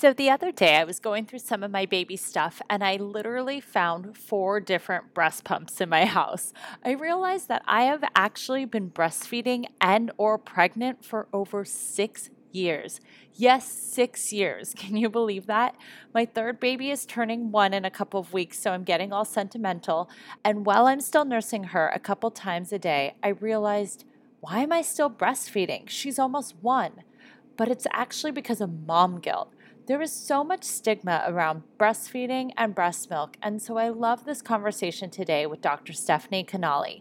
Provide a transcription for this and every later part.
So, the other day I was going through some of my baby stuff and I literally found four different breast pumps in my house. I realized that I have actually been breastfeeding and or pregnant for over 6 years. Yes, 6 years. Can you believe that? My third baby is turning 1 in a couple of weeks, so I'm getting all sentimental, and while I'm still nursing her a couple times a day, I realized why am I still breastfeeding? She's almost 1. But it's actually because of mom guilt. There is so much stigma around breastfeeding and breast milk, and so I love this conversation today with Dr. Stephanie Canale.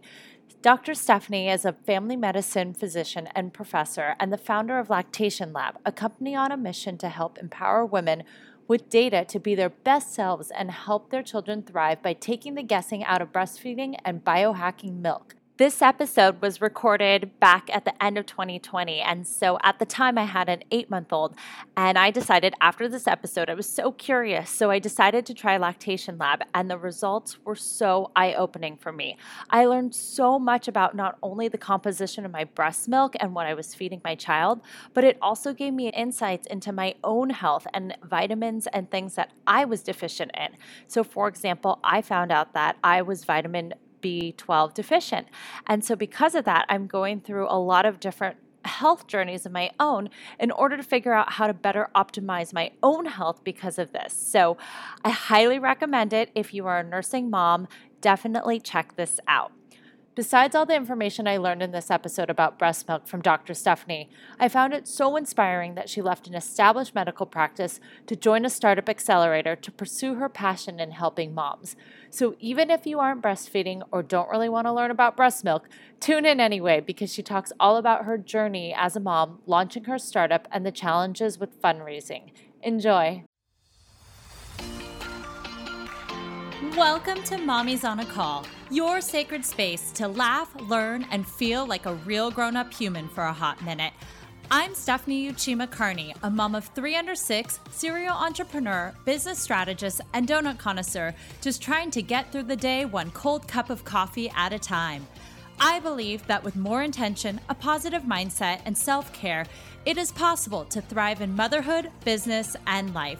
Dr. Stephanie is a family medicine physician and professor and the founder of Lactation Lab, a company on a mission to help empower women with data to be their best selves and help their children thrive by taking the guessing out of breastfeeding and biohacking milk. This episode was recorded back at the end of 2020. And so at the time, I had an eight month old. And I decided after this episode, I was so curious. So I decided to try Lactation Lab. And the results were so eye opening for me. I learned so much about not only the composition of my breast milk and what I was feeding my child, but it also gave me insights into my own health and vitamins and things that I was deficient in. So, for example, I found out that I was vitamin B12 deficient. And so, because of that, I'm going through a lot of different health journeys of my own in order to figure out how to better optimize my own health because of this. So, I highly recommend it if you are a nursing mom. Definitely check this out. Besides all the information I learned in this episode about breast milk from Dr. Stephanie, I found it so inspiring that she left an established medical practice to join a startup accelerator to pursue her passion in helping moms. So even if you aren't breastfeeding or don't really want to learn about breast milk, tune in anyway because she talks all about her journey as a mom, launching her startup, and the challenges with fundraising. Enjoy. Welcome to Mommy's on a Call, your sacred space to laugh, learn, and feel like a real grown up human for a hot minute. I'm Stephanie Uchima Carney, a mom of three under six, serial entrepreneur, business strategist, and donut connoisseur, just trying to get through the day one cold cup of coffee at a time. I believe that with more intention, a positive mindset, and self care, it is possible to thrive in motherhood, business, and life.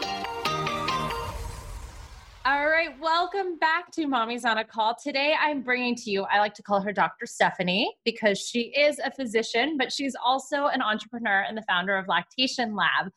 All right, welcome back to Mommy's on a Call. Today I'm bringing to you, I like to call her Dr. Stephanie because she is a physician, but she's also an entrepreneur and the founder of Lactation Lab.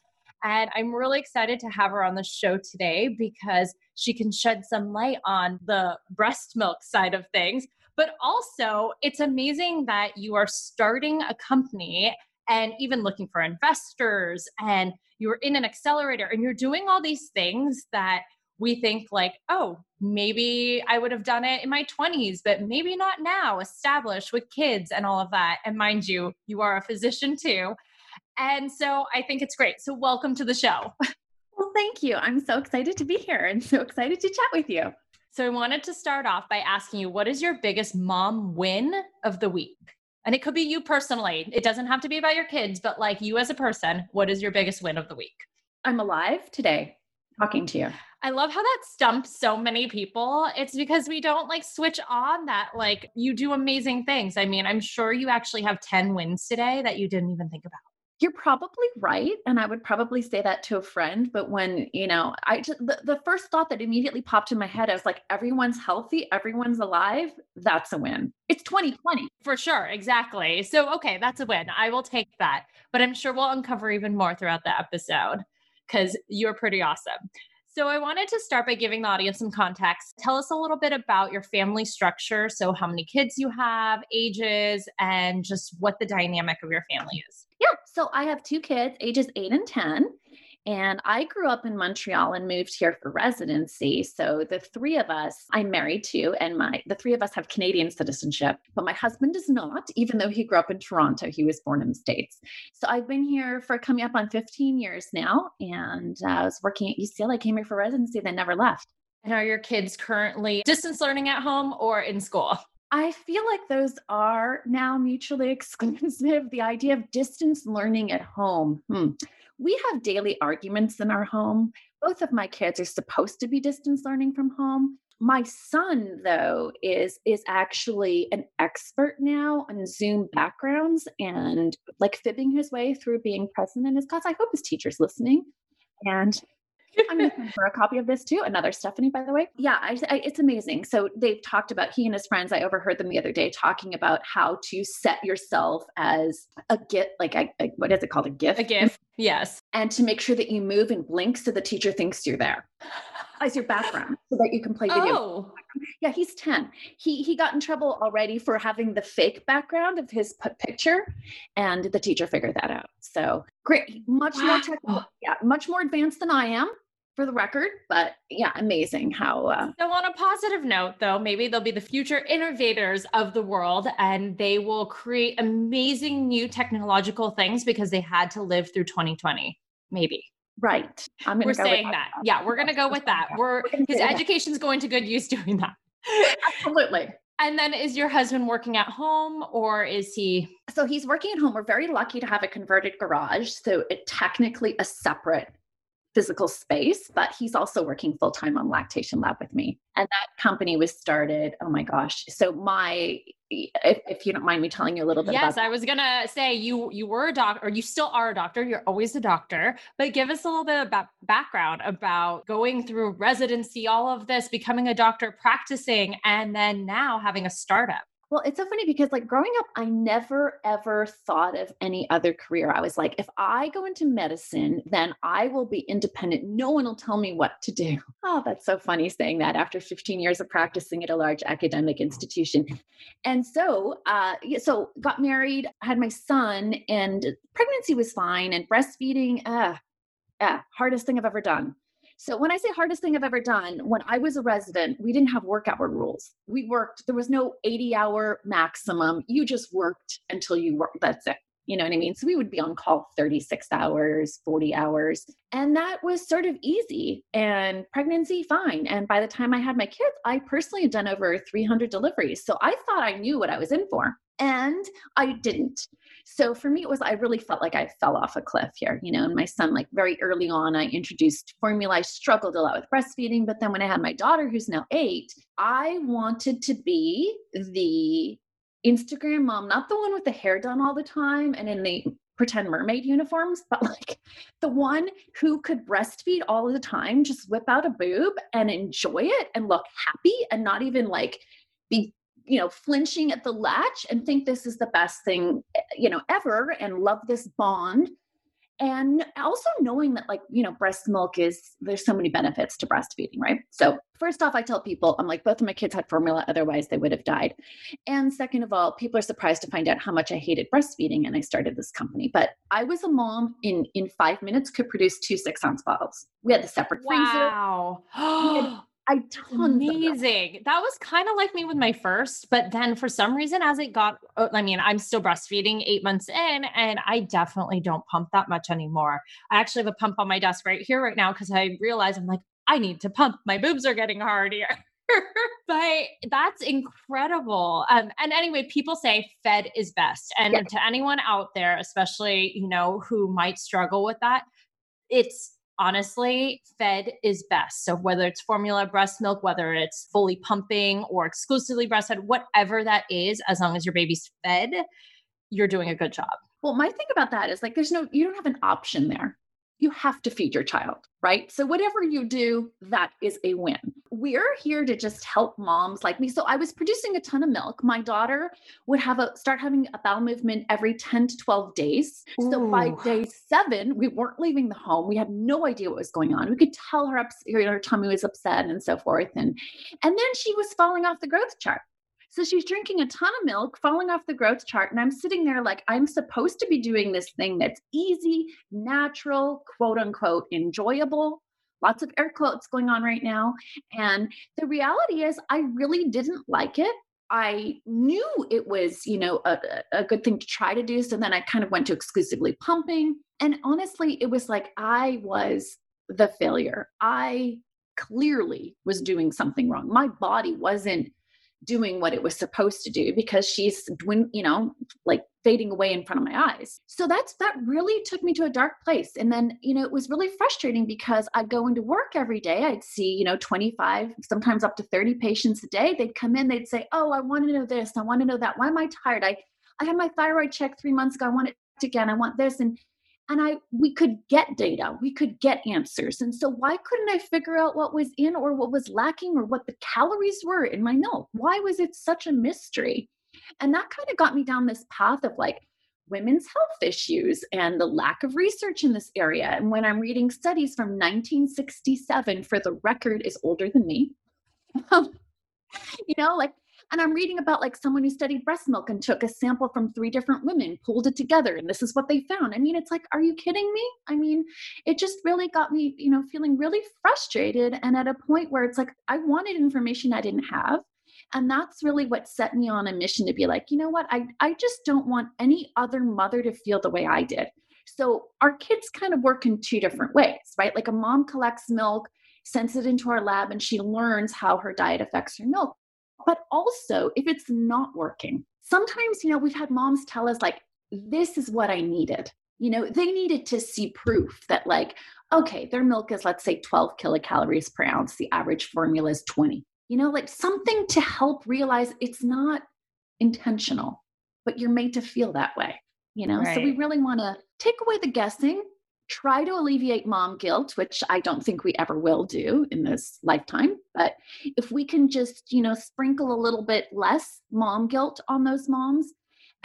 And I'm really excited to have her on the show today because she can shed some light on the breast milk side of things. But also, it's amazing that you are starting a company and even looking for investors and you're in an accelerator and you're doing all these things that we think like, oh, maybe I would have done it in my 20s, but maybe not now, established with kids and all of that. And mind you, you are a physician too. And so I think it's great. So welcome to the show. Well, thank you. I'm so excited to be here and so excited to chat with you. So I wanted to start off by asking you what is your biggest mom win of the week? And it could be you personally. It doesn't have to be about your kids, but like you as a person, what is your biggest win of the week? I'm alive today talking to you. I love how that stumps so many people. It's because we don't like switch on that like you do amazing things. I mean, I'm sure you actually have 10 wins today that you didn't even think about. You're probably right. And I would probably say that to a friend. But when, you know, I just, the, the first thought that immediately popped in my head, I was like, everyone's healthy, everyone's alive. That's a win. It's 2020. For sure. Exactly. So, okay, that's a win. I will take that. But I'm sure we'll uncover even more throughout the episode because you're pretty awesome. So, I wanted to start by giving the audience some context. Tell us a little bit about your family structure. So, how many kids you have, ages, and just what the dynamic of your family is. Yeah. So, I have two kids, ages eight and 10. And I grew up in Montreal and moved here for residency. So the three of us, I'm married to, and my the three of us have Canadian citizenship, but my husband does not, even though he grew up in Toronto. He was born in the States. So I've been here for coming up on 15 years now. And uh, I was working at UCL. I came here for residency, then never left. And are your kids currently distance learning at home or in school? I feel like those are now mutually exclusive. The idea of distance learning at home. Hmm. We have daily arguments in our home. Both of my kids are supposed to be distance learning from home. My son, though, is is actually an expert now on Zoom backgrounds and like fibbing his way through being present in his class. I hope his teacher's listening. And I'm going to her a copy of this too. Another Stephanie, by the way. Yeah, I, I, it's amazing. So they've talked about he and his friends. I overheard them the other day talking about how to set yourself as a gift, like a, a, what is it called, a gift? A gift. Yes. And to make sure that you move and blink so the teacher thinks you're there as your background, so that you can play video. Oh. Yeah, he's ten. He he got in trouble already for having the fake background of his picture, and the teacher figured that out. So great, much wow. more technical. Yeah, much more advanced than I am for the record, but yeah, amazing how. Uh, so, on a positive note, though, maybe they'll be the future innovators of the world and they will create amazing new technological things because they had to live through 2020. Maybe. Right. I'm we're saying that. that. Yeah, we're going to go with that. We're, we're his education's going to good use doing that. Absolutely. And then is your husband working at home or is he? So he's working at home. We're very lucky to have a converted garage. So it technically a separate physical space, but he's also working full time on Lactation Lab with me. And that company was started, oh my gosh. So my if, if you don't mind me telling you a little bit yes i was gonna say you you were a doctor or you still are a doctor you're always a doctor but give us a little bit of background about going through residency all of this becoming a doctor practicing and then now having a startup well, it's so funny because like growing up, I never ever thought of any other career. I was like, if I go into medicine, then I will be independent. No one will tell me what to do. Oh, that's so funny saying that after 15 years of practicing at a large academic institution. And so, uh, so got married, had my son, and pregnancy was fine, and breastfeeding, uh, uh, hardest thing I've ever done. So when I say hardest thing I've ever done, when I was a resident, we didn't have work hour rules. We worked, there was no 80 hour maximum. You just worked until you worked. That's it. You know what I mean? So we would be on call 36 hours, 40 hours. And that was sort of easy. And pregnancy, fine. And by the time I had my kids, I personally had done over 300 deliveries. So I thought I knew what I was in for. And I didn't. So for me, it was, I really felt like I fell off a cliff here, you know, and my son, like very early on, I introduced formula. I struggled a lot with breastfeeding. But then when I had my daughter, who's now eight, I wanted to be the Instagram mom, not the one with the hair done all the time and in the pretend mermaid uniforms, but like the one who could breastfeed all the time, just whip out a boob and enjoy it and look happy and not even like be you know flinching at the latch and think this is the best thing eh, you know ever and love this bond. And also knowing that like you know breast milk is there's so many benefits to breastfeeding right? So first off i tell people i'm like both of my kids had formula otherwise they would have died. And second of all people are surprised to find out how much i hated breastfeeding and i started this company. But i was a mom in in five minutes could produce two six ounce bottles. We had the separate wow. freezer I amazing. That was kind of like me with my first, but then for some reason, as it got, uh, I mean, I'm still breastfeeding eight months in, and I definitely don't pump that much anymore. I actually have a pump on my desk right here, right now, because I realize I'm like, I need to pump. My boobs are getting hard here. but that's incredible. Um, and anyway, people say fed is best. And yes. to anyone out there, especially, you know, who might struggle with that, it's honestly, fed is best. So whether it's formula breast milk, whether it's fully pumping or exclusively breastfed, whatever that is, as long as your baby's fed, you're doing a good job. Well, my thing about that is like there's no you don't have an option there you have to feed your child, right? So, whatever you do, that is a win. We're here to just help moms like me. So, I was producing a ton of milk. My daughter would have a start having a bowel movement every 10 to 12 days. Ooh. So, by day seven, we weren't leaving the home. We had no idea what was going on. We could tell her, ups, her tummy was upset and so forth. And, and then she was falling off the growth chart. So she's drinking a ton of milk, falling off the growth chart. And I'm sitting there like, I'm supposed to be doing this thing that's easy, natural, quote unquote, enjoyable. Lots of air quotes going on right now. And the reality is, I really didn't like it. I knew it was, you know, a, a good thing to try to do. So then I kind of went to exclusively pumping. And honestly, it was like I was the failure. I clearly was doing something wrong. My body wasn't doing what it was supposed to do because she's you know like fading away in front of my eyes. So that's that really took me to a dark place. And then you know it was really frustrating because i'd go into work every day. I'd see you know 25 sometimes up to 30 patients a day. They'd come in they'd say oh i want to know this. I want to know that. Why am i tired? I i had my thyroid checked three months ago. I want it again. I want this. And and i we could get data we could get answers and so why couldn't i figure out what was in or what was lacking or what the calories were in my milk? Why was it such a mystery? And that kind of got me down this path of like women's health issues and the lack of research in this area and when i'm reading studies from 1967 for the record is older than me. You know like and I'm reading about like someone who studied breast milk and took a sample from three different women, pulled it together, and this is what they found. I mean, it's like, are you kidding me? I mean, it just really got me, you know, feeling really frustrated and at a point where it's like, I wanted information I didn't have. And that's really what set me on a mission to be like, you know what? I, I just don't want any other mother to feel the way I did. So our kids kind of work in two different ways, right? Like a mom collects milk, sends it into our lab, and she learns how her diet affects her milk. But also, if it's not working, sometimes, you know, we've had moms tell us, like, this is what I needed. You know, they needed to see proof that, like, okay, their milk is, let's say, 12 kilocalories per ounce. The average formula is 20. You know, like something to help realize it's not intentional, but you're made to feel that way. You know, right. so we really want to take away the guessing try to alleviate mom guilt which i don't think we ever will do in this lifetime but if we can just you know sprinkle a little bit less mom guilt on those moms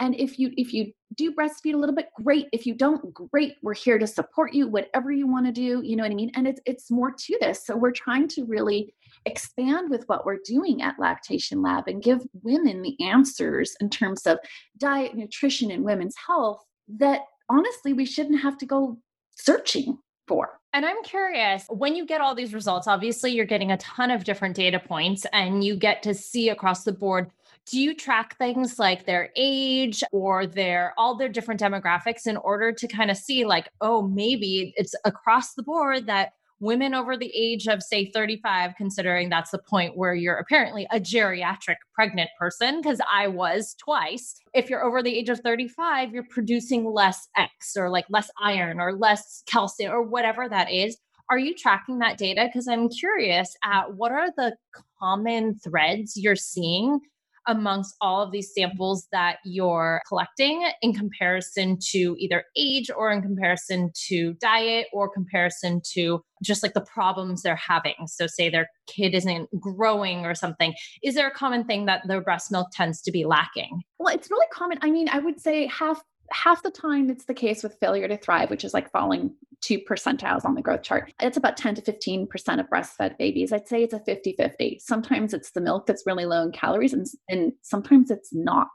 and if you if you do breastfeed a little bit great. If you don't great. We're here to support you whatever you want to do you know what i mean? And it's it's more to this. So we're trying to really expand with what we're doing at lactation lab and give women the answers in terms of diet nutrition and women's health that honestly we shouldn't have to go searching for. And I'm curious when you get all these results, obviously you're getting a ton of different data points and you get to see across the board. Do you track things like their age or their all their different demographics in order to kind of see like, oh, maybe it's across the board that women over the age of say 35 considering that's the point where you're apparently a geriatric pregnant person because I was twice. If you're over the age of 35 you're producing less x or like less iron or less calcium or whatever that is. Are you tracking that data? Because I'm curious at what are the common threads you're seeing amongst all of these samples that you're collecting in comparison to either age or in comparison to diet or comparison to just like the problems they're having. So, say their kid isn't growing or something. Is there a common thing that their breast milk tends to be lacking? Well, it's really common. I mean, I would say half half the time it's the case with failure to thrive, which is like falling two percentiles on the growth chart. It's about 10 to 15% of breastfed babies. I'd say it's a 50 50. Sometimes it's the milk that's really low in calories, and, and sometimes it's not.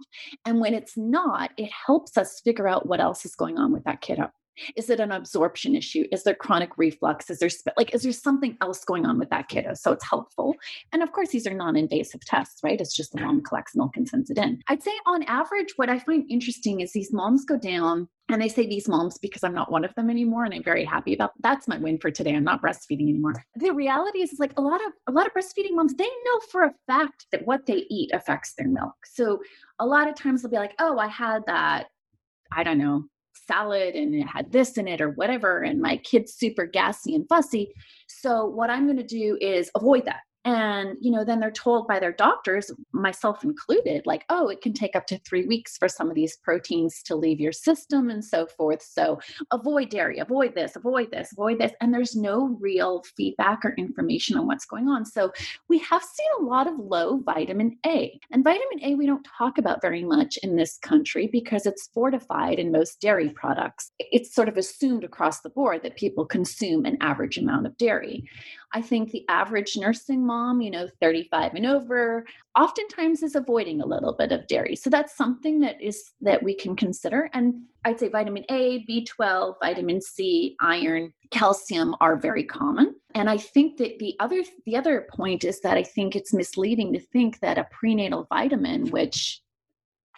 And when it's not, it helps us figure out what else is going on with that kiddo. Is it an absorption issue? Is there chronic reflux? Is there like is there something else going on with that kiddo? So it's helpful. And of course, these are non-invasive tests, right? It's just the mom collects milk and sends it in. I'd say on average, what I find interesting is these moms go down and I say these moms because I'm not one of them anymore, and I'm very happy about that's my win for today. I'm not breastfeeding anymore. The reality is, is like a lot of a lot of breastfeeding moms, they know for a fact that what they eat affects their milk. So a lot of times they'll be like, "Oh, I had that I don't know, salad and it had this in it or whatever and my kid's super gassy and fussy. So what i'm going to do is avoid that and you know then they're told by their doctors myself included like oh it can take up to three weeks for some of these proteins to leave your system and so forth. So avoid dairy avoid this avoid this avoid this and there's no real feedback or information on what's going on. So we have seen a lot of low vitamin a and vitamin a we don't talk about very much in this country because it's fortified in most dairy products. It's sort of assumed across the board that people consume an average amount of dairy. I think the average nursing mom, you know, 35 and over, oftentimes is avoiding a little bit of dairy. So that's something that is that we can consider. And I'd say vitamin A, B12, vitamin C, iron, calcium are very common. And I think that the other the other point is that I think it's misleading to think that a prenatal vitamin, which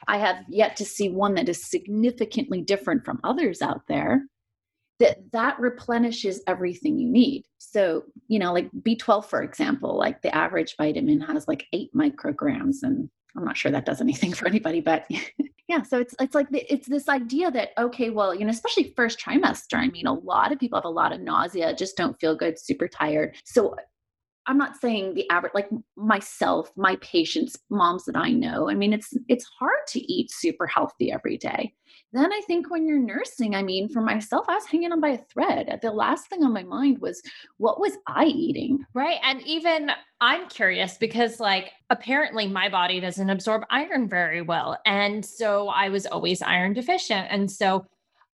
I have yet to see one that is significantly different from others out there, that that replenishes everything you need. So, you know, like B12, for example, like the average vitamin has like eight micrograms. And I'm not sure that does anything for anybody, but yeah. So it's, it's like, the, it's this idea that, okay, well, you know, especially first trimester, I mean, a lot of people have a lot of nausea, just don't feel good, super tired. So I'm not saying the average, like myself, my patients, moms that I know. I mean, it's it's hard to eat super healthy every day. Then I think when you're nursing, I mean, for myself, I was hanging on by a thread. The last thing on my mind was what was I eating? Right. And even I'm curious because, like, apparently my body doesn't absorb iron very well. And so I was always iron deficient. And so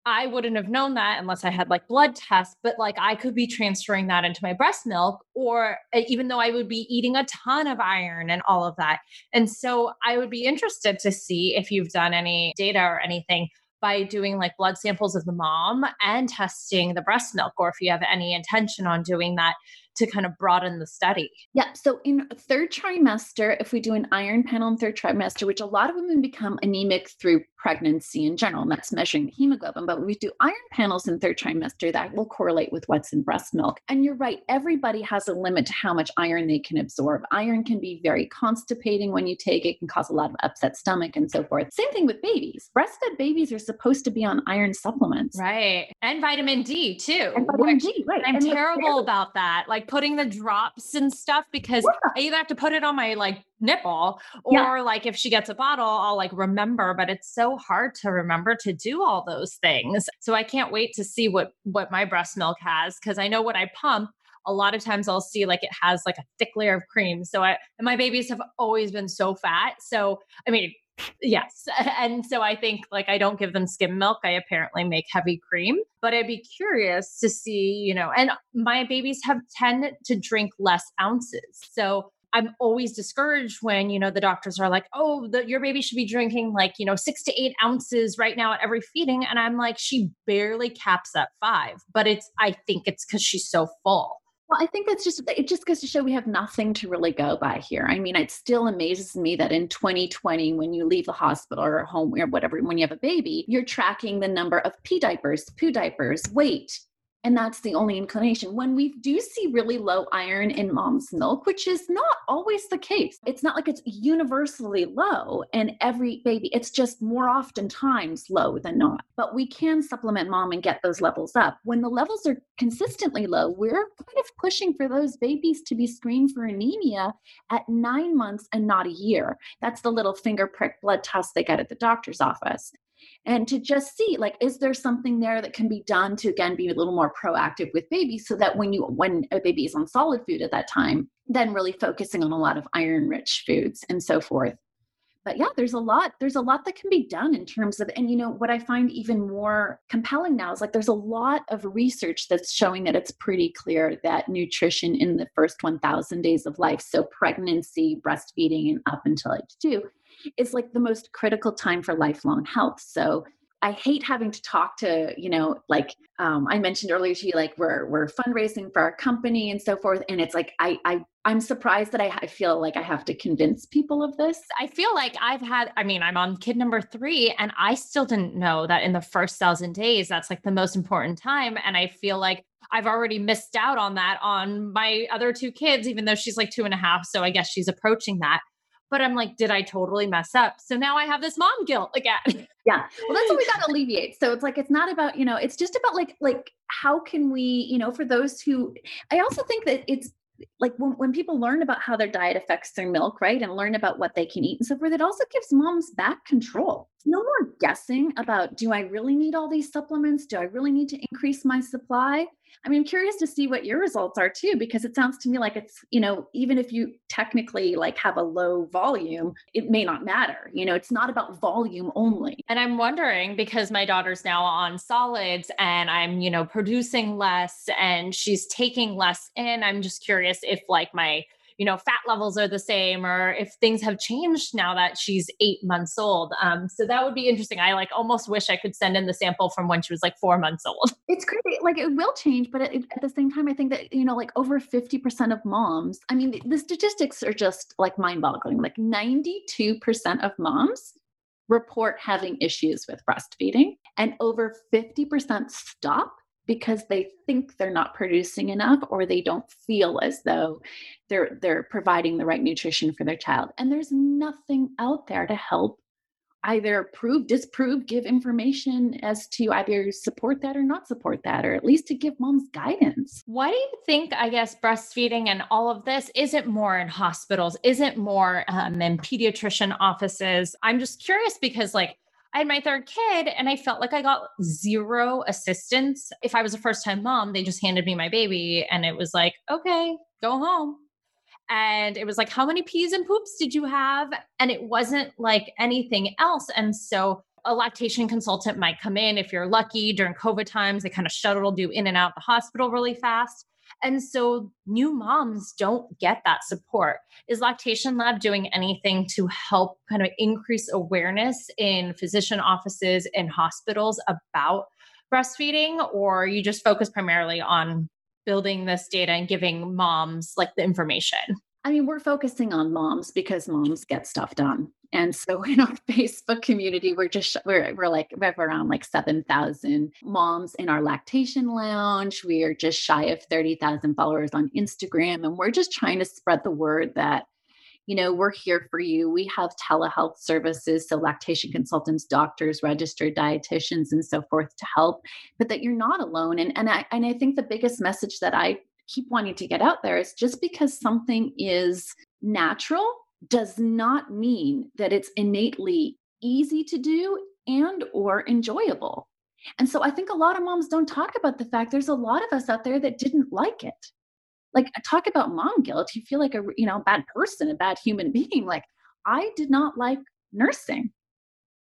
I wouldn't have known that unless I had like blood tests, but like I could be transferring that into my breast milk, or uh, even though I would be eating a ton of iron and all of that. And so I would be interested to see if you've done any data or anything by doing like blood samples of the mom and testing the breast milk, or if you have any intention on doing that to kind of broaden the study. Yeah. So in third trimester, if we do an iron panel in third trimester, which a lot of women become anemic through pregnancy in general, and that's measuring the hemoglobin. But we do iron panels in third trimester, that will correlate with what's in breast milk. And you're right, everybody has a limit to how much iron they can absorb. Iron can be very constipating when you take it, can cause a lot of upset stomach and so forth. Same thing with babies. Breastfed babies are supposed to be on iron supplements. Right. And vitamin D too. And vitamin D, right. I'm terrible about that. Like putting the drops and stuff because yeah. I either have to put it on my like nipple or yeah. like if she gets a bottle I'll like remember but it's so hard to remember to do all those things. So I can't wait to see what what my breast milk has cuz I know what I pump a lot of times I'll see like it has like a thick layer of cream. So I and my babies have always been so fat. So I mean yes. And so I think like I don't give them skim milk. I apparently make heavy cream, but I'd be curious to see, you know, and my babies have tend to drink less ounces. So I'm always discouraged when, you know, the doctors are like, oh, the, your baby should be drinking like, you know, six to eight ounces right now at every feeding. And I'm like, she barely caps at five, but it's, I think it's because she's so full. Well, I think that's just it just goes to show we have nothing to really go by here. I mean, it still amazes me that in 2020, when you leave the hospital or home or whatever, when you have a baby, you're tracking the number of pee diapers, poo diapers, weight, and that's the only inclination. When we do see really low iron in mom's milk, which is not always the case, it's not like it's universally low in every baby. It's just more oftentimes low than not. But we can supplement mom and get those levels up. When the levels are consistently low, we're kind of pushing for those babies to be screened for anemia at nine months and not a year. That's the little finger prick blood test they get at the doctor's office and to just see like is there something there that can be done to again be a little more proactive with babies so that when you when a baby is on solid food at that time then really focusing on a lot of iron rich foods and so forth. But yeah there's a lot there's a lot that can be done in terms of and you know what i find even more compelling now is like there's a lot of research that's showing that it's pretty clear that nutrition in the first 1000 days of life so pregnancy breastfeeding and up until age 2 is like the most critical time for lifelong health. So I hate having to talk to, you know, like um, I mentioned earlier to you, like we're we're fundraising for our company and so forth, and it's like I I I'm surprised that I, I feel like I have to convince people of this. I feel like I've had, I mean, I'm on kid number three, and I still didn't know that in the first thousand days that's like the most important time, and I feel like I've already missed out on that on my other two kids, even though she's like two and a half, so I guess she's approaching that but I'm like, did I totally mess up? So now I have this mom guilt again. yeah. Well, that's what we got to alleviate. So it's like, it's not about, you know, it's just about like, like, how can we, you know, for those who, I also think that it's, like when, when people learn about how their diet affects their milk, right, and learn about what they can eat and so forth, it also gives moms back control. No more guessing about do I really need all these supplements? Do I really need to increase my supply? I mean, I'm curious to see what your results are too, because it sounds to me like it's, you know, even if you technically like have a low volume, it may not matter. You know, it's not about volume only. And I'm wondering because my daughter's now on solids and I'm, you know, producing less and she's taking less in. I'm just curious if like my you know fat levels are the same or if things have changed now that she's eight months old. Um, so that would be interesting. I like almost wish i could send in the sample from when she was like four months old. It's crazy like it will change but it, at the same time i think that you know like over 50% of moms i mean the, the statistics are just like mind boggling like 92% of moms report having issues with breastfeeding and over 50% stop because they think they're not producing enough or they don't feel as though they're they're providing the right nutrition for their child. And there's nothing out there to help either prove disprove give information as to either support that or not support that or at least to give moms guidance. Why do you think i guess breastfeeding and all of this isn't more in hospitals? Isn't more um, in pediatrician offices? I'm just curious because like I had my third kid and I felt like I got zero assistance. If I was a first time mom, they just handed me my baby and it was like, okay, go home. And it was like, how many peas and poops did you have? And it wasn't like anything else. And so a lactation consultant might come in if you're lucky during COVID times. They kind of shuttled you in and out the hospital really fast. And so new moms don't get that support. Is Lactation Lab doing anything to help kind of increase awareness in physician offices and hospitals about breastfeeding, or you just focus primarily on building this data and giving moms like the information? I mean, we're focusing on moms because moms get stuff done. And mm-hmm. so in our Facebook community, we're just we're we're like we have around like seven thousand moms in our lactation lounge. We are just shy of thirty thousand followers on Instagram, and we're just trying to spread the word that you know we're here for you. We have telehealth services, so lactation consultants, doctors, registered dietitians, and so forth to help, but that you're not alone. And and I and I think the biggest message that I keep wanting to get out there is just because something is natural does not mean that it's innately easy to do and or enjoyable. And so I think a lot of moms don't talk about the fact there's a lot of us out there that didn't like it. Like talk about mom guilt, you feel like a you know bad person, a bad human being. Like I did not like nursing.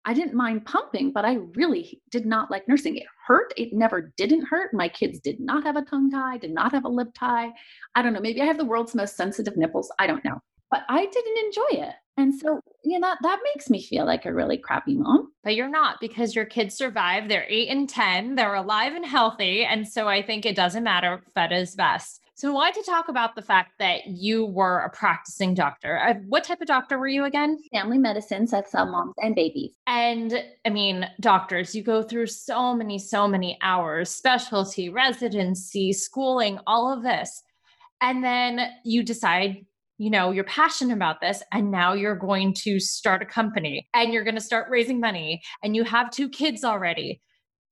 I didn't mind pumping, but I really did not like nursing. It hurt. It never didn't hurt. My kids did not have a tongue tie, did not have a lip tie. I don't know. Maybe I have the world's most sensitive nipples. I don't know but I didn't enjoy it. And so, you know, that that makes me feel like a really crappy mom. But you're not because your kids survive. They're eight and 10, they're alive and healthy. And so I think it doesn't matter. Fed is best. So I wanted to talk about the fact that you were a practicing doctor. Uh, what type of doctor were you again? Family medicine, so some moms and babies. And I mean, doctors, you go through so many, so many hours, specialty, residency, schooling, all of this. And then you decide you know, you're passionate about this and now you're going to start a company and you're going to start raising money and you have two kids already.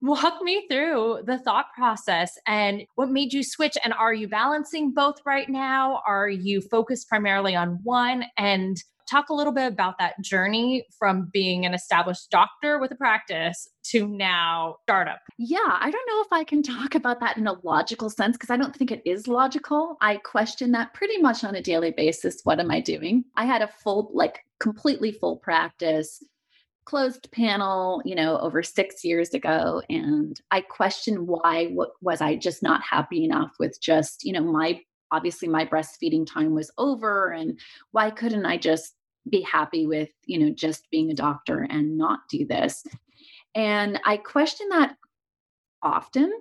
Walk me through the thought process and what made you switch. And are you balancing both right now? Are you focused primarily on one? And talk a little bit about that journey from being an established doctor with a practice to now startup. Yeah, I don't know if I can talk about that in a logical sense because I don't think it is logical. I question that pretty much on a daily basis. What am I doing? I had a full, like completely full practice closed panel you know over six years ago and i questioned why what was i just not happy enough with just you know my obviously my breastfeeding time was over and why couldn't i just be happy with you know just being a doctor and not do this? And i question that often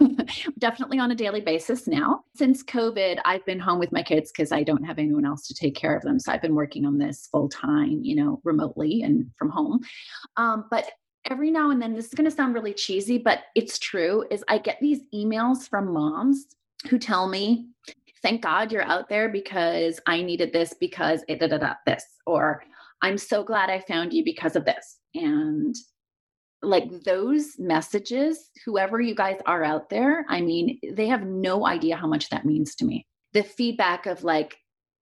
definitely on a daily basis now since covid i've been home with my kids because i don't have anyone else to take care of them so i've been working on this full time you know remotely and from home um, but every now and then this is going to sound really cheesy but it's true is i get these emails from moms who tell me thank God you're out there because I needed this because it da da da this, or I'm so glad I found you because of this. And like those messages, whoever you guys are out there, I mean, they have no idea how much that means to me. The feedback of like,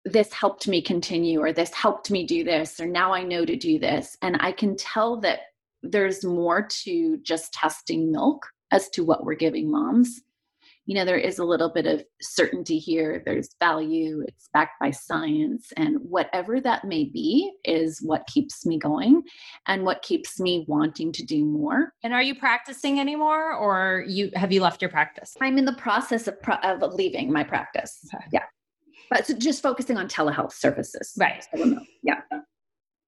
this helped me continue, or this helped me do this, or now I know to do this. And I can tell that there's more to just testing milk as to what we're giving moms you know there is a little bit of certainty here. There's value. It's backed by science. And whatever that may be is what keeps me going and what keeps me wanting to do more. And are you practicing anymore or you have you left your practice? I'm in the process of, pro- of leaving my practice. Okay. yeah. But so just focusing on telehealth services. Right. So yeah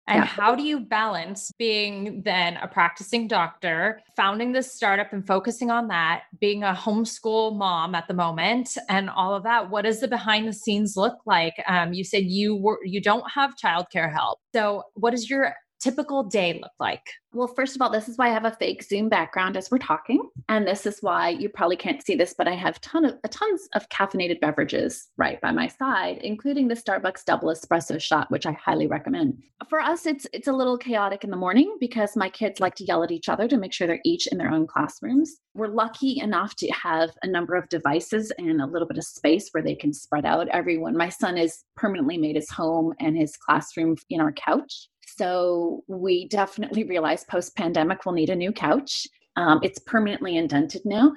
and yeah. how do you balance being then a practicing doctor, founding this startup and focusing on that, being a homeschool mom at the moment, and all of that? What does the behind the scenes look like? Um, you said you were you don't have childcare help. So what is your typical day look like? Well, first of all, this is why I have a fake Zoom background as we're talking, and this is why you probably can't see this, but I have ton of tons of caffeinated beverages right by my side, including the Starbucks double espresso shot, which I highly recommend. For us, it's it's a little chaotic in the morning because my kids like to yell at each other to make sure they're each in their own classrooms. We're lucky enough to have a number of devices and a little bit of space where they can spread out. Everyone, my son is permanently made his home and his classroom in our couch. So we definitely realized post pandemic we'll need a new couch. Um, it's permanently indented now.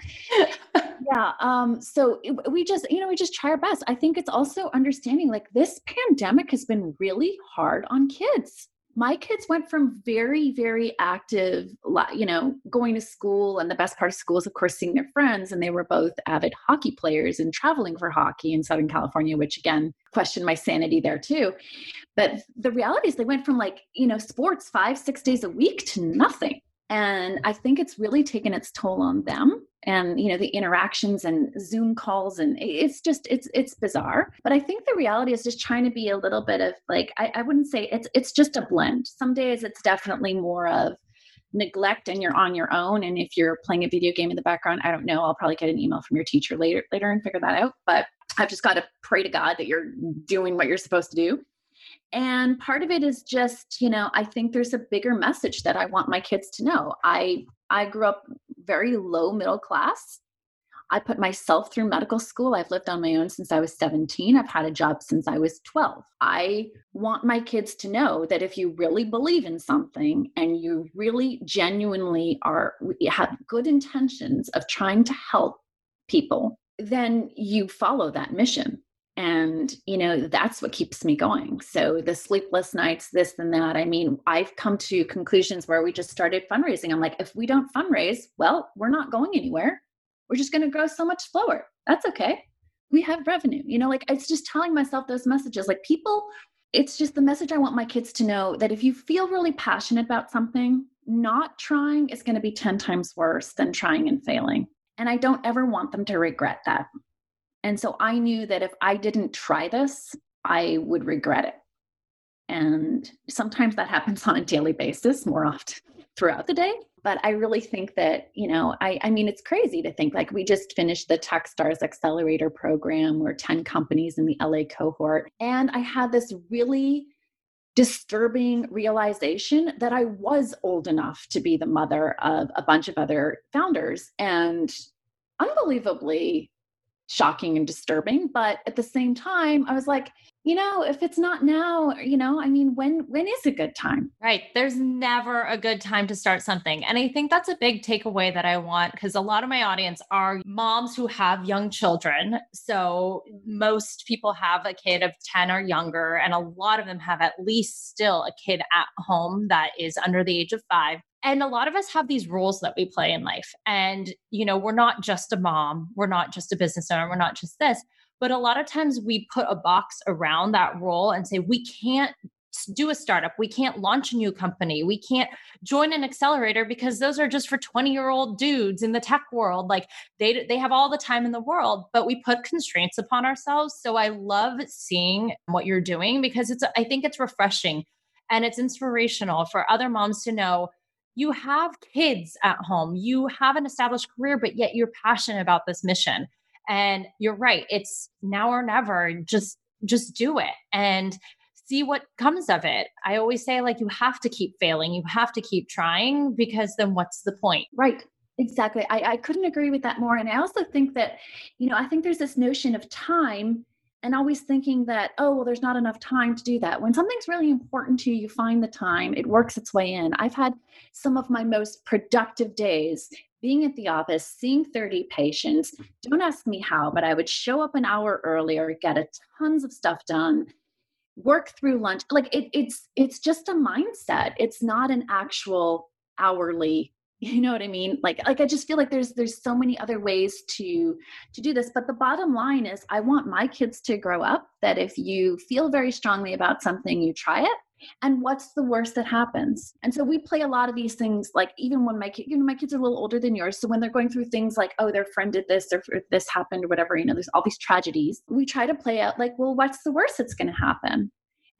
yeah. Um, so we just, you know, we just try our best. I think it's also understanding like this pandemic has been really hard on kids my kids went from very very active you know going to school and the best part of school is of course seeing their friends and they were both avid hockey players and traveling for hockey in southern california which again questioned my sanity there too. But the reality is they went from like you know sports five six days a week to nothing and i think it's really taken its toll on them and you know the interactions and zoom calls and it's just it's it's bizarre. But i think the reality is just trying to be a little bit of like i, I wouldn't say it's it's just a blend. Some days it's definitely more of neglect and you're on your own. And if you're playing a video game in the background i don't know i'll probably get an email from your teacher later later and figure that out. But i've just got to pray to god that you're doing what you're supposed to do and part of it is just you know i think there's a bigger message that i want my kids to know. I i grew up very low middle class. I put myself through medical school. I've lived on my own since i was 17 i've had a job since i was 12 i want my kids to know that if you really believe in something and you really genuinely are have good intentions of trying to help people then you follow that mission and you know that's what keeps me going. So the sleepless nights this and that i mean i've come to conclusions where we just started fundraising. I'm like if we don't fundraise well we're not going anywhere. We're just going to grow so much slower. That's okay. We have revenue you know like it's just telling myself those messages. Like people it's just the message i want my kids to know that if you feel really passionate about something not trying is going to be 10 times worse than trying and failing. And i don't ever want them to regret that and so I knew that if I didn't try this, I would regret it. And sometimes that happens on a daily basis, more often throughout the day. But I really think that, you know, I, I mean, it's crazy to think like we just finished the Techstars Accelerator program. We're 10 companies in the LA cohort. And I had this really disturbing realization that I was old enough to be the mother of a bunch of other founders. And unbelievably shocking and disturbing but at the same time i was like you know if it's not now you know i mean when when is a good time? Right there's never a good time to start something and i think that's a big takeaway that i want because a lot of my audience are moms who have young children so most people have a kid of 10 or younger and a lot of them have at least still a kid at home that is under the age of 5 and a lot of us have these roles that we play in life and you know we're not just a mom we're not just a business owner we're not just this but a lot of times we put a box around that role and say we can't do a startup we can't launch a new company we can't join an accelerator because those are just for 20 year old dudes in the tech world like they they have all the time in the world but we put constraints upon ourselves so i love seeing what you're doing because it's i think it's refreshing and it's inspirational for other moms to know you have kids at home, you have an established career, but yet you're passionate about this mission. And you're right, it's now or never. Just just do it and see what comes of it. I always say like you have to keep failing, you have to keep trying because then what's the point? Right. Exactly. I, I couldn't agree with that more. And I also think that, you know, I think there's this notion of time and always thinking that oh well there's not enough time to do that. When something's really important to you you find the time it works its way in. I've had some of my most productive days being at the office seeing 30 patients. Don't ask me how but i would show up an hour earlier get a tons of stuff done work through lunch. Like it, it's it's just a mindset. It's not an actual hourly you know what i mean? Like like i just feel like there's there's so many other ways to to do this but the bottom line is i want my kids to grow up that if you feel very strongly about something you try it and what's the worst that happens? And so we play a lot of these things like even when my kid you know my kids are a little older than yours so when they're going through things like oh their friend did this or this happened or whatever you know there's all these tragedies we try to play out like well what's the worst that's going to happen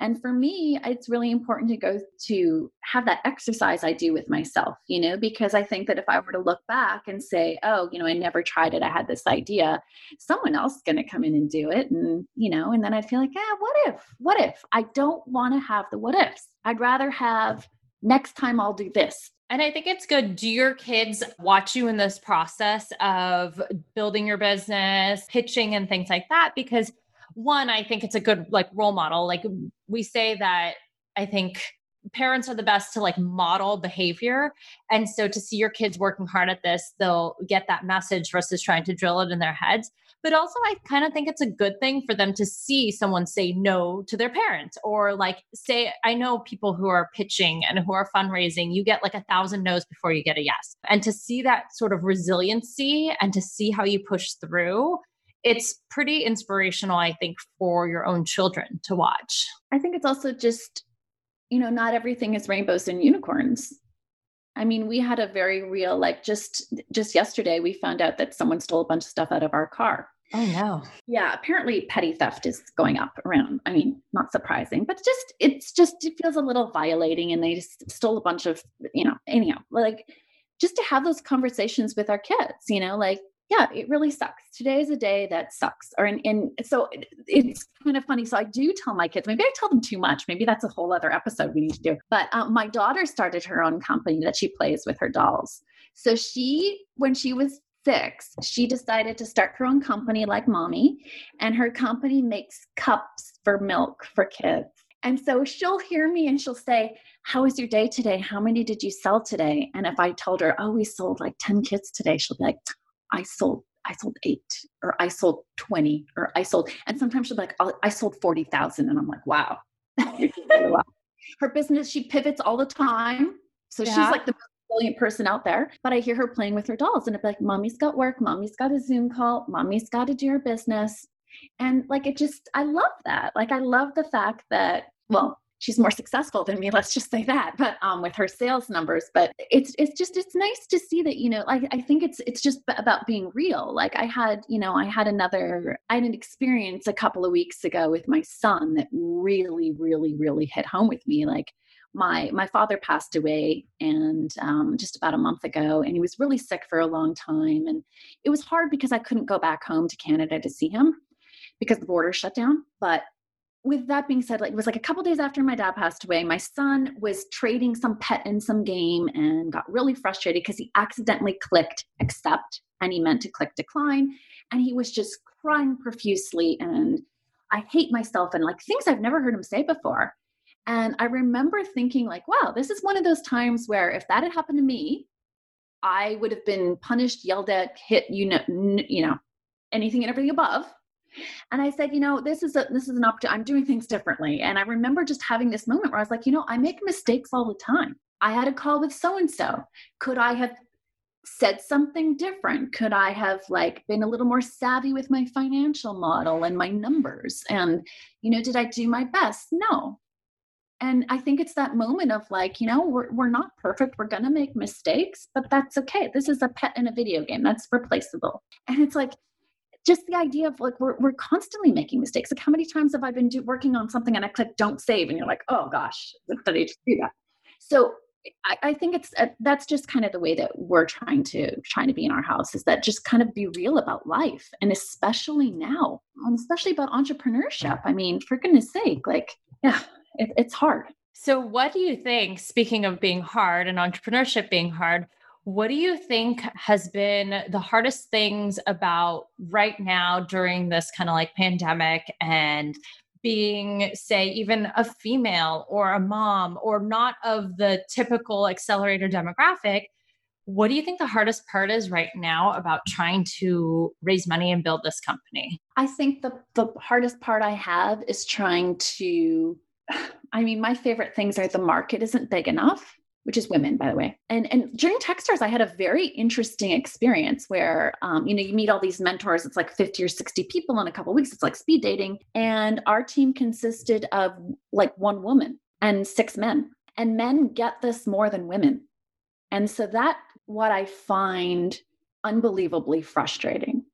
And for me, it's really important to go to have that exercise I do with myself, you know, because I think that if I were to look back and say, oh, you know, I never tried it, I had this idea, someone else is going to come in and do it. And, you know, and then I'd feel like, ah, what if? What if? I don't want to have the what ifs. I'd rather have next time I'll do this. And I think it's good. Do your kids watch you in this process of building your business, pitching, and things like that? Because one, I think it's a good like role model. Like we say that I think parents are the best to like model behavior. And so to see your kids working hard at this, they'll get that message versus trying to drill it in their heads. But also, I kind of think it's a good thing for them to see someone say no to their parents or like say, I know people who are pitching and who are fundraising, you get like a thousand no's before you get a yes. And to see that sort of resiliency and to see how you push through it's pretty inspirational, I think, for your own children to watch. I think it's also just, you know, not everything is rainbows and unicorns. I mean, we had a very real, like just just yesterday, we found out that someone stole a bunch of stuff out of our car. Oh no. Yeah, apparently petty theft is going up around. I mean, not surprising, but just it's just it feels a little violating and they just stole a bunch of, you know, anyhow, like just to have those conversations with our kids, you know, like yeah, it really sucks. Today is a day that sucks. Or and, and so it, it's kind of funny. So I do tell my kids. Maybe I tell them too much. Maybe that's a whole other episode we need to do. But um, my daughter started her own company that she plays with her dolls. So she, when she was six, she decided to start her own company like mommy, and her company makes cups for milk for kids. And so she'll hear me and she'll say, How was your day today? How many did you sell today? And if I told her, Oh, we sold like 10 kids today, she'll be like, I sold I sold eight or I sold 20 or I sold, and sometimes she'll be like, oh, I sold 40,000. And I'm like, wow. her business, she pivots all the time. So yeah. she's like the most brilliant person out there. But I hear her playing with her dolls and it's like, mommy's got work, mommy's got a Zoom call, mommy's got to do her business. And like, it just, I love that. Like, I love the fact that, well, she's more successful than me let's just say that but um, with her sales numbers but it's it's just it's nice to see that you know like i think it's it's just about being real like i had you know i had another i had an experience a couple of weeks ago with my son that really really really hit home with me like my my father passed away and um, just about a month ago and he was really sick for a long time and it was hard because i couldn't go back home to canada to see him because the border shut down but with that being said, like it was like a couple days after my dad passed away, my son was trading some pet in some game and got really frustrated because he accidentally clicked accept and he meant to click decline. And he was just crying profusely and I hate myself and like things I've never heard him say before. And I remember thinking, like, wow, this is one of those times where if that had happened to me, I would have been punished, yelled at, hit, you know, you know, anything and everything above and I said, you know, this is a this is an opportunity. I'm doing things differently. And I remember just having this moment where I was like, you know, I make mistakes all the time. I had a call with so and so. Could I have said something different? Could I have like been a little more savvy with my financial model and my numbers? And you know, did I do my best? No. And I think it's that moment of like, you know, we're, we're not perfect. We're going to make mistakes, but that's okay. This is a pet in a video game. That's replaceable. And it's like, just the idea of like we're, we're constantly making mistakes. Like how many times have i been do, working on something and i click don't save and you're like oh gosh did i just do that. So I, I think it's uh, that's just kind of the way that we're trying to trying to be in our house is that just kind of be real about life and especially now and especially about entrepreneurship. I mean for goodness sake like yeah it, it's hard. So what do you think speaking of being hard and entrepreneurship being hard what do you think has been the hardest things about right now during this kind of like pandemic and being, say, even a female or a mom or not of the typical accelerator demographic? What do you think the hardest part is right now about trying to raise money and build this company? I think the, the hardest part I have is trying to. I mean, my favorite things are the market isn't big enough which is women, by the way. And and during Techstars, I had a very interesting experience where, um, you know, you meet all these mentors. It's like fifty or sixty people in a couple weeks. It's like speed dating, and our team consisted of like one woman and six men. And men get this more than women, and so that what I find unbelievably frustrating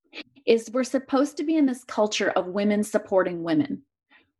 is we're supposed to be in this culture of women supporting women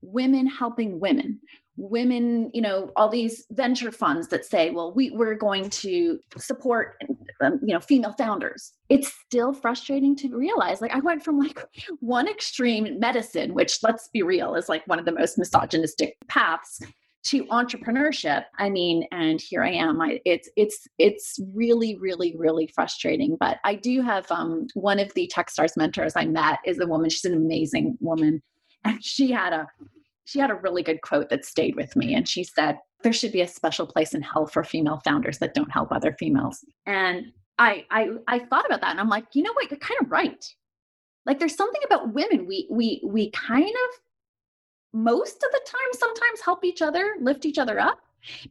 women helping women women you know all these venture funds that say well we, we're going to support um, you know female founders. It's still frustrating to realize like i went from like one extreme medicine which let's be real is like one of the most misogynistic paths to entrepreneurship. I mean and here i am. I, it's it's it's really really really frustrating. But i do have um, one of the techstars mentors i met is a woman. She's an amazing woman. And she had a she had a really good quote that stayed with me. And she said, There should be a special place in hell for female founders that don't help other females. And I, I, I thought about that and I'm like, you know what? You're kind of right. Like there's something about women. We, we, we kind of most of the time sometimes help each other, lift each other up.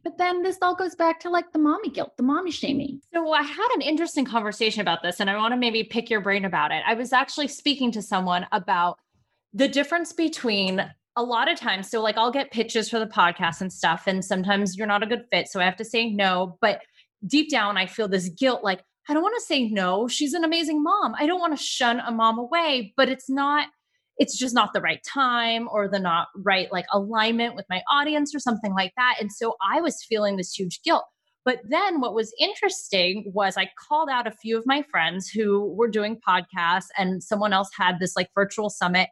But then this all goes back to like the mommy guilt, the mommy shaming. So I had an interesting conversation about this and I want to maybe pick your brain about it. I was actually speaking to someone about the difference between a lot of times, so like I'll get pitches for the podcast and stuff, and sometimes you're not a good fit. So I have to say no. But deep down, I feel this guilt like, I don't want to say no. She's an amazing mom. I don't want to shun a mom away, but it's not, it's just not the right time or the not right like alignment with my audience or something like that. And so I was feeling this huge guilt. But then what was interesting was I called out a few of my friends who were doing podcasts and someone else had this like virtual summit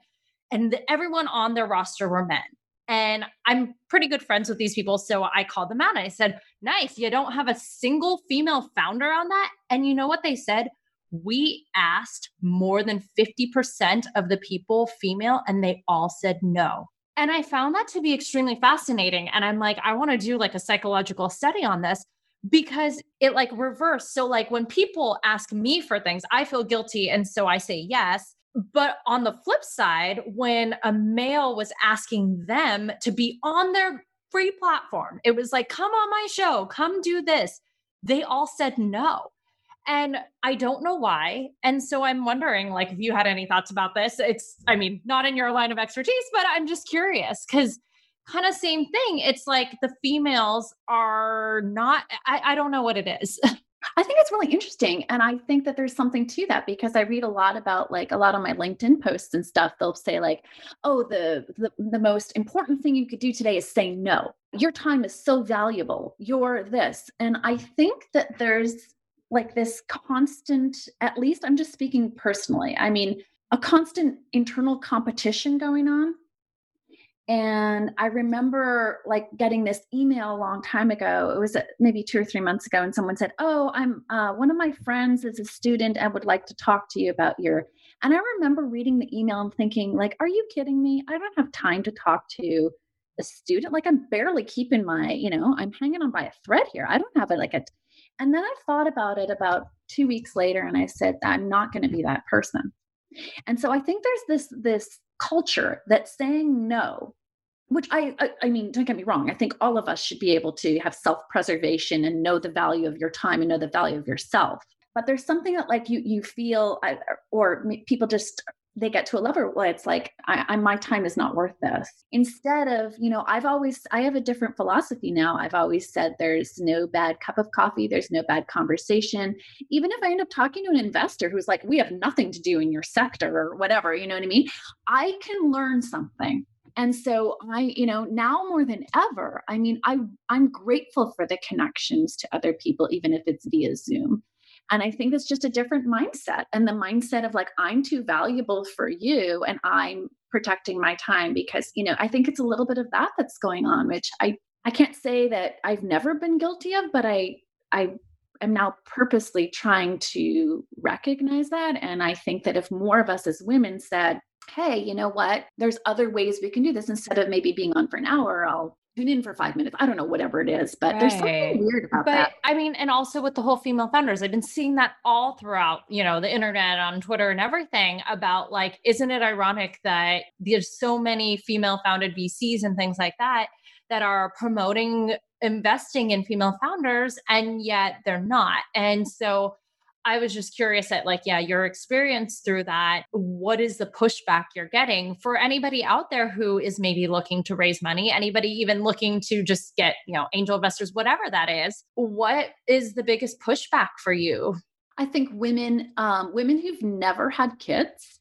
and the, everyone on their roster were men. And I'm pretty good friends with these people. So I called them out I said, Nice, you don't have a single female founder on that. And you know what they said? We asked more than 50% of the people female, and they all said no. And I found that to be extremely fascinating. And I'm like, I want to do like a psychological study on this because it like reversed. So, like when people ask me for things, I feel guilty. And so I say yes. But on the flip side, when a male was asking them to be on their free platform, it was like, come on my show, come do this. They all said no. And I don't know why. And so I'm wondering, like, if you had any thoughts about this. It's, I mean, not in your line of expertise, but I'm just curious because kind of same thing. It's like the females are not, I, I don't know what it is. I think it's really interesting. And I think that there's something to that because I read a lot about like a lot of my LinkedIn posts and stuff. They'll say, like, oh, the, the, the most important thing you could do today is say no. Your time is so valuable. You're this. And I think that there's like this constant, at least I'm just speaking personally. I mean, a constant internal competition going on and I remember like getting this email a long time ago. It was uh, maybe two or three months ago, and someone said, "Oh, I'm uh, one of my friends is a student and would like to talk to you about your." And I remember reading the email and thinking, like, "Are you kidding me? I don't have time to talk to a student. Like, I'm barely keeping my, you know, I'm hanging on by a thread here. I don't have it like a." And then I thought about it about two weeks later, and I said, "I'm not going to be that person." And so I think there's this this culture that saying no which I, I, I mean don't get me wrong i think all of us should be able to have self-preservation and know the value of your time and know the value of yourself. But there's something that like you you feel or people just they get to a level where it's like I, I, my time is not worth this. Instead of you know i've always i have a different philosophy now. I've always said there's no bad cup of coffee there's no bad conversation. Even if i end up talking to an investor who's like we have nothing to do in your sector or whatever you know what i mean? I can learn something. And so i you know now more than ever i mean i i'm grateful for the connections to other people even if it's via zoom and i think it's just a different mindset and the mindset of like i'm too valuable for you and i'm protecting my time because you know i think it's a little bit of that that's going on which i i can't say that i've never been guilty of but i i am now purposely trying to recognize that and i think that if more of us as women said hey, you know what? There's other ways we can do this instead of maybe being on for an hour. I'll tune in for five minutes. I don't know, whatever it is, but right. there's something weird about but, that. I mean, and also with the whole female founders, I've been seeing that all throughout, you know, the internet on Twitter and everything about like, isn't it ironic that there's so many female founded VCs and things like that that are promoting investing in female founders and yet they're not. And so I was just curious at like, yeah, your experience through that. What is the pushback you're getting for anybody out there who is maybe looking to raise money, anybody even looking to just get, you know, angel investors, whatever that is? What is the biggest pushback for you? I think women, um, women who've never had kids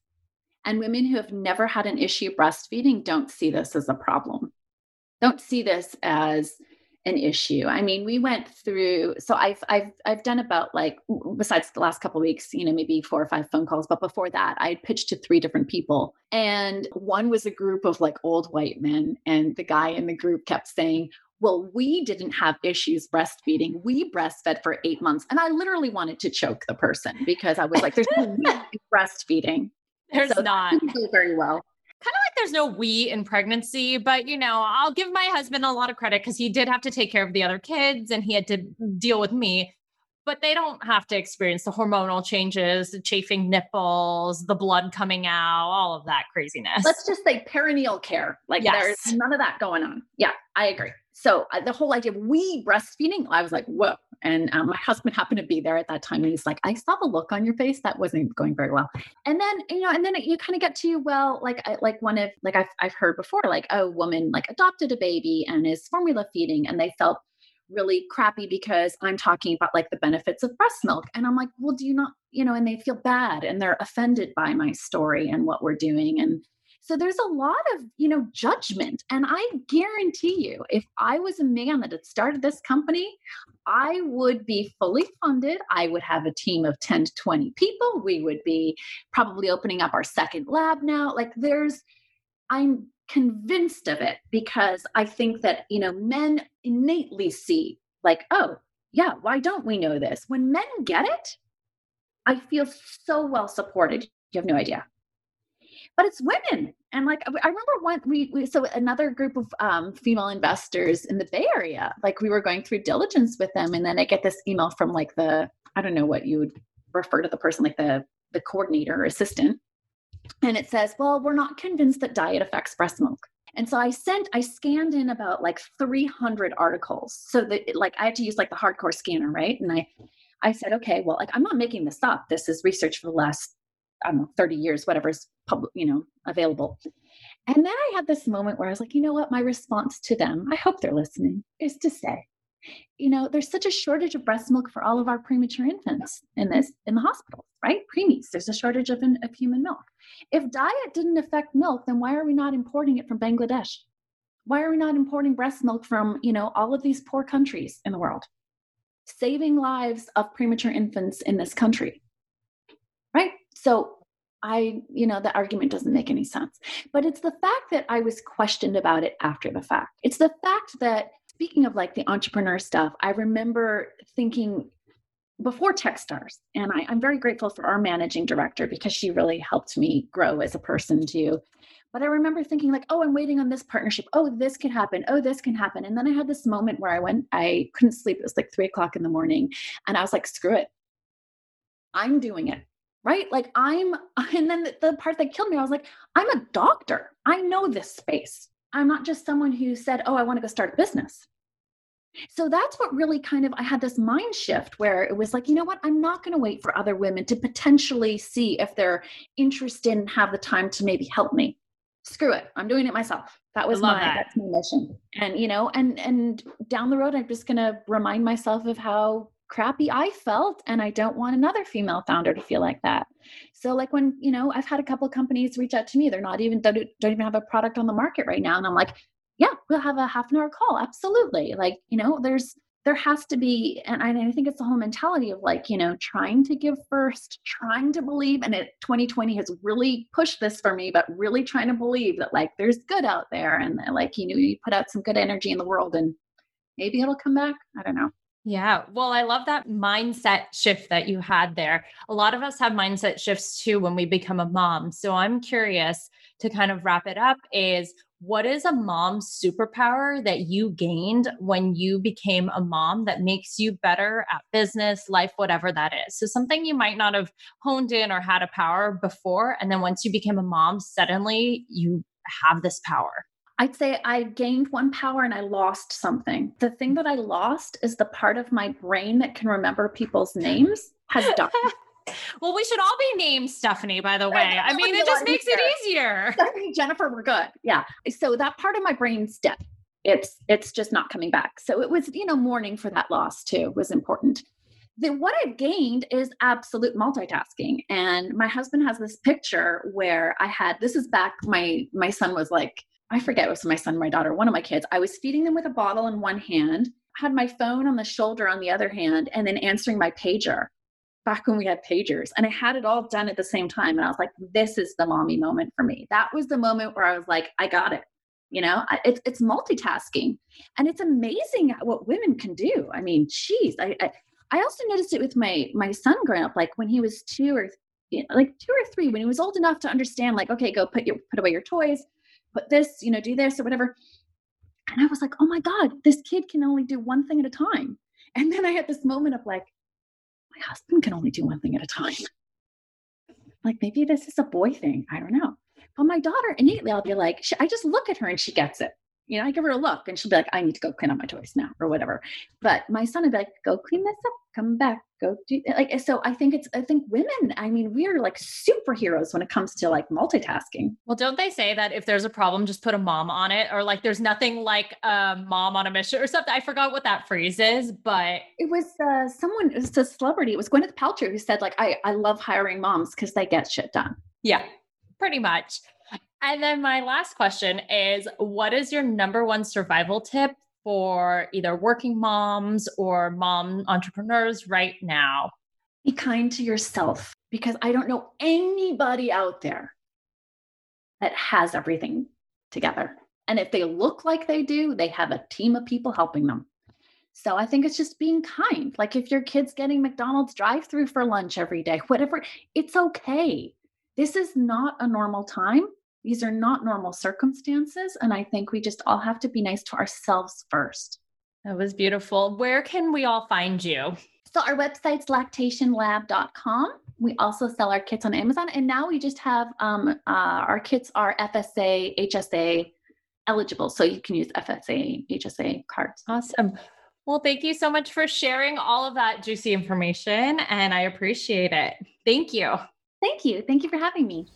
And women who have never had an issue breastfeeding don't see this as a problem, don't see this as an issue. I mean, we went through so I've I've I've done about like besides the last couple weeks, you know, maybe four or five phone calls, but before that, I had pitched to three different people. And one was a group of like old white men and the guy in the group kept saying, "Well, we didn't have issues breastfeeding. We breastfed for 8 months." And I literally wanted to choke the person because I was like there's no breastfeeding. There's so not. Very well kind of like there's no we in pregnancy, but you know, I'll give my husband a lot of credit because he did have to take care of the other kids and he had to deal with me. But they don't have to experience the hormonal changes, the chafing nipples, the blood coming out, all of that craziness. Let's just say perineal care. Like yes. there's none of that going on. Yeah, I agree. So uh, the whole idea of we breastfeeding, I was like, whoa. And um, my husband happened to be there at that time, and he's like, I saw the look on your face that wasn't going very well. And then you know, and then you kind of get to well, like like one of like I've I've heard before, like a woman like adopted a baby and is formula feeding, and they felt really crappy because I'm talking about like the benefits of breast milk. And I'm like, well, do you not, you know, and they feel bad and they're offended by my story and what we're doing. And so there's a lot of, you know, judgment. And I guarantee you, if I was a man that had started this company, I would be fully funded. I would have a team of 10 to 20 people. We would be probably opening up our second lab now. Like there's, I'm convinced of it because I think that, you know, men innately see, like, oh, yeah, why don't we know this? When men get it, I feel so well supported. You have no idea but it's women. And like I remember one we, we so another group of um, female investors in the Bay Area, like we were going through diligence with them, and then I get this email from like the I don't know what you would refer to the person like the the coordinator or assistant, and it says, well, we're not convinced that diet affects breast milk. And so I sent, I scanned in about like 300 articles. So that like I had to use like the hardcore scanner, right? And I, I said, okay, well, like I'm not making this up. This is research for the last I don't know, 30 years, whatever's public, you know, available. And then I had this moment where I was like, you know what? My response to them, I hope they're listening, is to say, you know, there's such a shortage of breast milk for all of our premature infants in this in the hospitals, right? Preemies, there's a shortage of, of human milk. If diet didn't affect milk, then why are we not importing it from Bangladesh? Why are we not importing breast milk from, you know, all of these poor countries in the world? Saving lives of premature infants in this country. So I, you know, the argument doesn't make any sense. But it's the fact that I was questioned about it after the fact. It's the fact that, speaking of like the entrepreneur stuff, I remember thinking before Techstars, and I, I'm very grateful for our managing director because she really helped me grow as a person too. But I remember thinking, like, oh, I'm waiting on this partnership. Oh, this can happen. Oh, this can happen. And then I had this moment where I went, I couldn't sleep. It was like three o'clock in the morning. And I was like, screw it. I'm doing it right? Like I'm, and then the, the part that killed me, I was like, I'm a doctor. I know this space. I'm not just someone who said, oh, I want to go start a business. So that's what really kind of, I had this mind shift where it was like, you know what? I'm not going to wait for other women to potentially see if they're interested and have the time to maybe help me. Screw it. I'm doing it myself. That was my, that. that's my mission. And, you know, and, and down the road, I'm just going to remind myself of how crappy I felt and I don't want another female founder to feel like that. So like when, you know, I've had a couple companies reach out to me, they're not even don't, don't even have a product on the market right now and I'm like, yeah, we'll have a half an hour call. Absolutely. Like, you know, there's there has to be and I, I think it's the whole mentality of like, you know, trying to give first, trying to believe and it 2020 has really pushed this for me, but really trying to believe that like there's good out there and like, you know, you put out some good energy in the world and maybe it'll come back. I don't know. Yeah. Well, I love that mindset shift that you had there. A lot of us have mindset shifts too when we become a mom. So I'm curious to kind of wrap it up is what is a mom's superpower that you gained when you became a mom that makes you better at business, life, whatever that is? So something you might not have honed in or had a power before. And then once you became a mom, suddenly you have this power. I'd say I gained one power and I lost something. The thing that I lost is the part of my brain that can remember people's names has died. well, we should all be named Stephanie, by the way. I mean, it just makes easier. it easier. Stephanie, Jennifer, we're good. Yeah. So that part of my brain's dead. It's it's just not coming back. So it was, you know, mourning for that loss too was important. the, what I've gained is absolute multitasking. And my husband has this picture where I had this is back my my son was like I forget it was my son, my daughter, one of my kids. I was feeding them with a bottle in one hand, had my phone on the shoulder on the other hand, and then answering my pager back when we had pagers. And I had it all done at the same time. And I was like, this is the mommy moment for me. That was the moment where I was like, I got it. You know, it's, it's multitasking. And it's amazing what women can do. I mean, geez, I, I, I also noticed it with my my son growing up, like when he was two or you know, like two or three, when he was old enough to understand, like, okay, go put your put away your toys, put this, you know, do this or whatever. And I was like, oh my God, this kid can only do one thing at a time. And then I had this moment of like, my husband can only do one thing at a time. Like maybe this is a boy thing. I don't know. But my daughter, innately, I'll be like, she, I just look at her and she gets it. You know, I give her a look and she'll be like, I need to go clean up my toys now or whatever. But my son would be like, go clean this up, come back, go do like so I think it's I think women, I mean, we're like superheroes when it comes to like multitasking. Well, don't they say that if there's a problem, just put a mom on it? Or like there's nothing like a mom on a mission or something. I forgot what that phrase is, but it was uh someone, it was a celebrity, it was Gwyneth Paltrow who said, like, I, I love hiring moms because they get shit done. Yeah, pretty much. And then my last question is what is your number one survival tip for either working moms or mom entrepreneurs right now? Be kind to yourself because I don't know anybody out there that has everything together. And if they look like they do, they have a team of people helping them. So I think it's just being kind. Like if your kid's getting McDonald's drive through for lunch every day, whatever, it's okay. This is not a normal time. These are not normal circumstances. And I think we just all have to be nice to ourselves first. That was beautiful. Where can we all find you? So our website's lactationlab.com. We also sell our kits on Amazon. And now we just have um, uh, our kits are FSA, HSA eligible. So you can use FSA, HSA cards. Awesome. Well, thank you so much for sharing all of that juicy information. And I appreciate it. Thank you. Thank you. Thank you for having me.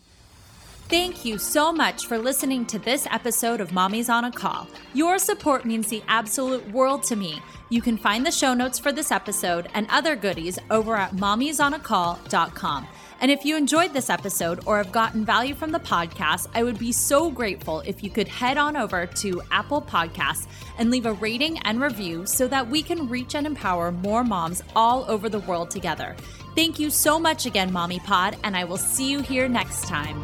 Thank you so much for listening to this episode of Mommy's on a Call. Your support means the absolute world to me. You can find the show notes for this episode and other goodies over at mommysonacall.com. And if you enjoyed this episode or have gotten value from the podcast, I would be so grateful if you could head on over to Apple Podcasts and leave a rating and review so that we can reach and empower more moms all over the world together. Thank you so much again, Mommy Pod, and I will see you here next time.